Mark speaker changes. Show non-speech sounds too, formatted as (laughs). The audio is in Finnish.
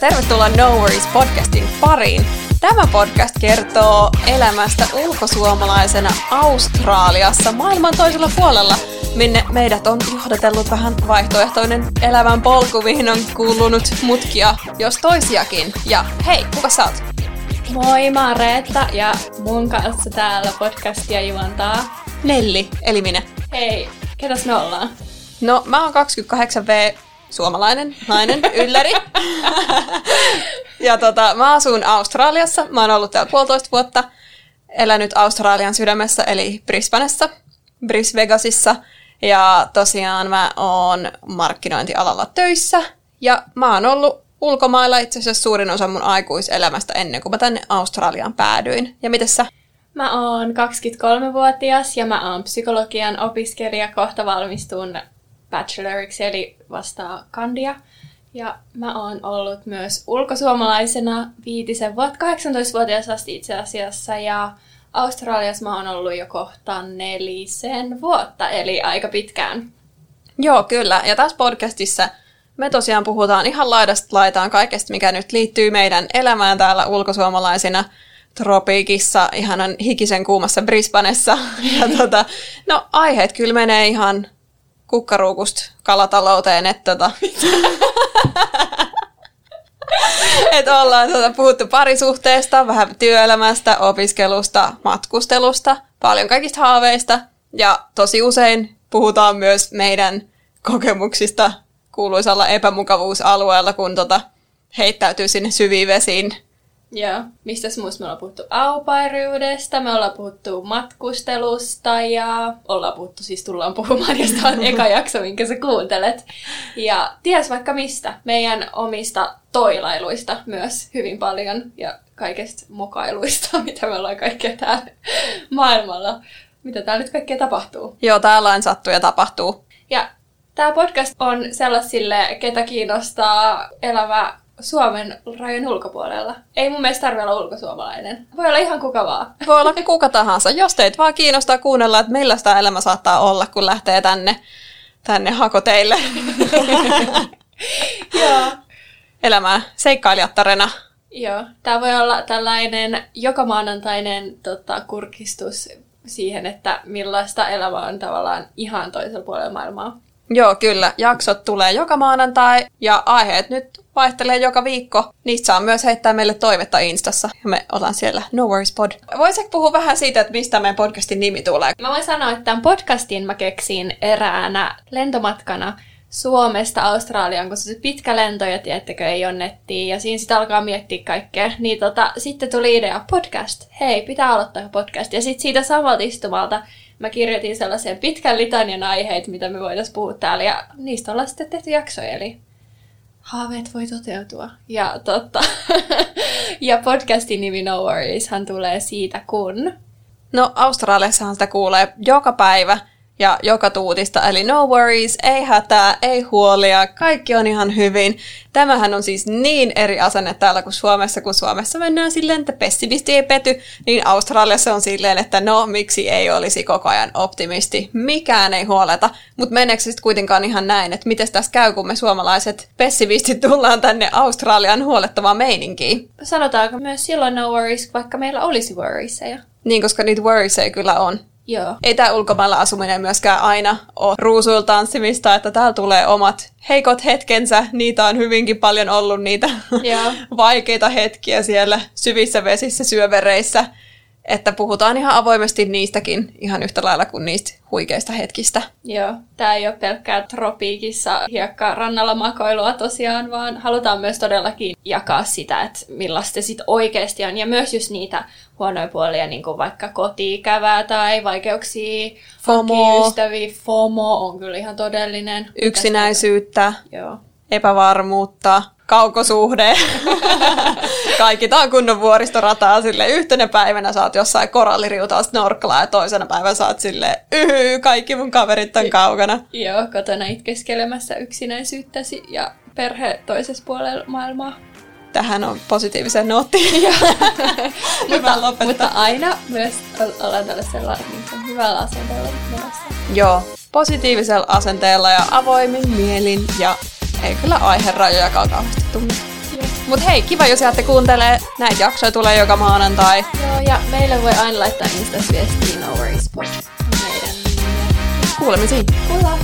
Speaker 1: tervetuloa No Worries podcastin pariin. Tämä podcast kertoo elämästä ulkosuomalaisena Australiassa maailman toisella puolella, minne meidät on johdatellut vähän vaihtoehtoinen elämän polku, mihin on kuulunut mutkia, jos toisiakin. Ja hei, kuka sä oot?
Speaker 2: Moi, mä oon Reetta ja mun kanssa täällä podcastia juontaa.
Speaker 1: Nelli, eli minä.
Speaker 2: Hei, ketäs me ollaan?
Speaker 1: No, mä oon 28V suomalainen nainen, ylläri. ja tota, mä asun Australiassa. Mä oon ollut täällä puolitoista vuotta. Elänyt Australian sydämessä, eli Brisbanessa, Brisvegasissa. Ja tosiaan mä oon markkinointialalla töissä. Ja mä oon ollut ulkomailla itse asiassa suurin osa mun aikuiselämästä ennen kuin mä tänne Australiaan päädyin. Ja miten sä?
Speaker 2: Mä oon 23-vuotias ja mä oon psykologian opiskelija. Kohta valmistun bacheloriksi, eli vastaa kandia. Ja mä oon ollut myös ulkosuomalaisena viitisen vuotta, 18-vuotias asti itse asiassa, ja Australiassa mä oon ollut jo kohta nelisen vuotta, eli aika pitkään.
Speaker 1: Joo, kyllä. Ja tässä podcastissa me tosiaan puhutaan ihan laidasta laitaan kaikesta, mikä nyt liittyy meidän elämään täällä ulkosuomalaisina tropiikissa, ihanan hikisen kuumassa Brisbanessa. (laughs) Ja tota, no aiheet kyllä menee ihan kukkaruukusta kalatalouteen, että tota, (laughs) et ollaan tota, puhuttu parisuhteesta, vähän työelämästä, opiskelusta, matkustelusta, paljon kaikista haaveista. Ja tosi usein puhutaan myös meidän kokemuksista kuuluisalla epämukavuusalueella, kun tota, heittäytyy sinne syviin vesiin
Speaker 2: Joo. Mistä muusta me ollaan puhuttu aupairiudesta, me ollaan puhuttu matkustelusta ja ollaan puhuttu, siis tullaan puhumaan, jos tämä on eka jakso, minkä sä kuuntelet. Ja ties vaikka mistä, meidän omista toilailuista myös hyvin paljon ja kaikesta mokailuista, (laughs) mitä me ollaan kaikkea täällä maailmalla. Mitä täällä nyt kaikkea tapahtuu.
Speaker 1: Joo, täällä on sattuu ja tapahtuu.
Speaker 2: Ja tämä podcast on sellaisille, ketä kiinnostaa elämä Suomen rajojen ulkopuolella. Ei mun mielestä tarvitse olla ulkosuomalainen. Voi olla ihan kuka vaan.
Speaker 1: Voi olla kuka tahansa. Jos teitä vaan kiinnostaa kuunnella, että millaista elämä saattaa olla, kun lähtee tänne, tänne hakoteille. (laughs)
Speaker 2: Joo.
Speaker 1: Elämää seikkailijattarena.
Speaker 2: Joo. Tämä voi olla tällainen joka maanantainen tota, kurkistus siihen, että millaista elämä on tavallaan ihan toisella puolella maailmaa.
Speaker 1: Joo, kyllä. Jaksot tulee joka maanantai ja aiheet nyt vaihtelee joka viikko. Niistä saa myös heittää meille toivetta Instassa ja me ollaan siellä No Worries Pod. Voisitko puhua vähän siitä, että mistä meidän podcastin nimi tulee?
Speaker 2: Mä voin sanoa, että tämän podcastin mä keksin eräänä lentomatkana Suomesta Australiaan, koska se pitkä lento ja tiettekö ei ole nettiä ja siinä sitten alkaa miettiä kaikkea. Niin tota, sitten tuli idea podcast. Hei, pitää aloittaa podcast. Ja sitten siitä samalta istumalta mä kirjoitin sellaisen pitkän litanian aiheet, mitä me voitaisiin puhua täällä, ja niistä ollaan sitten tehty jaksoja, eli haaveet voi toteutua. Ja, totta. (laughs) ja podcastin nimi No Worries hän tulee siitä, kun...
Speaker 1: No Australiassahan sitä kuulee joka päivä, ja joka tuutista, eli no worries, ei hätää, ei huolia, kaikki on ihan hyvin. Tämähän on siis niin eri asenne täällä kuin Suomessa, kun Suomessa mennään silleen, että pessimisti ei pety, niin Australiassa on silleen, että no miksi ei olisi koko ajan optimisti, mikään ei huoleta, mutta meneekö sitten kuitenkaan ihan näin, että miten tässä käy, kun me suomalaiset pessimistit tullaan tänne Australian huolettavaan meininkiin?
Speaker 2: Sanotaanko myös silloin no worries, vaikka meillä olisi worriesia?
Speaker 1: Niin, koska niitä worriesia kyllä on.
Speaker 2: Joo.
Speaker 1: Ei tämä ulkomailla asuminen myöskään aina ole ruusuilla tanssimista, että täällä tulee omat heikot hetkensä. Niitä on hyvinkin paljon ollut niitä
Speaker 2: Joo. (laughs)
Speaker 1: vaikeita hetkiä siellä syvissä vesissä, syövereissä. Että puhutaan ihan avoimesti niistäkin ihan yhtä lailla kuin niistä huikeista hetkistä.
Speaker 2: Joo, tämä ei ole pelkkää tropiikissa hiekka rannalla makoilua tosiaan, vaan halutaan myös todellakin jakaa sitä, että millaista se sitten oikeasti on. Ja myös just niitä huonoja puolia, niin kuin vaikka kotiikävää tai vaikeuksia,
Speaker 1: FOMO.
Speaker 2: ystäviä. FOMO on kyllä ihan todellinen.
Speaker 1: Yksinäisyyttä,
Speaker 2: Joo.
Speaker 1: epävarmuutta, kaukosuhde. (laughs) Kaikki tää on kunnon vuoristorataa sille yhtenä päivänä oot jossain koralliriutaa snorklaa ja toisena päivänä oot sille yhy, kaikki mun kaverit on kaukana.
Speaker 2: Joo, kotona itkeskelemässä yksinäisyyttäsi ja perhe toisessa puolella maailmaa.
Speaker 1: Tähän on positiivisen noottiin. (laughs) (laughs) Hyvä
Speaker 2: mutta, mutta aina myös ollaan tällaisella niin hyvällä asenteella.
Speaker 1: Joo, positiivisella asenteella ja avoimin mielin ja ei kyllä aiherajoja kauheasti tunne. Mutta hei, kiva jos jäätte kuuntelee. Näitä jaksoja tulee joka maanantai.
Speaker 2: Joo, ja meille voi aina laittaa Instas viestiä No Worries Pod. Meidän
Speaker 1: Kuulemisiin.
Speaker 2: Kuullaan.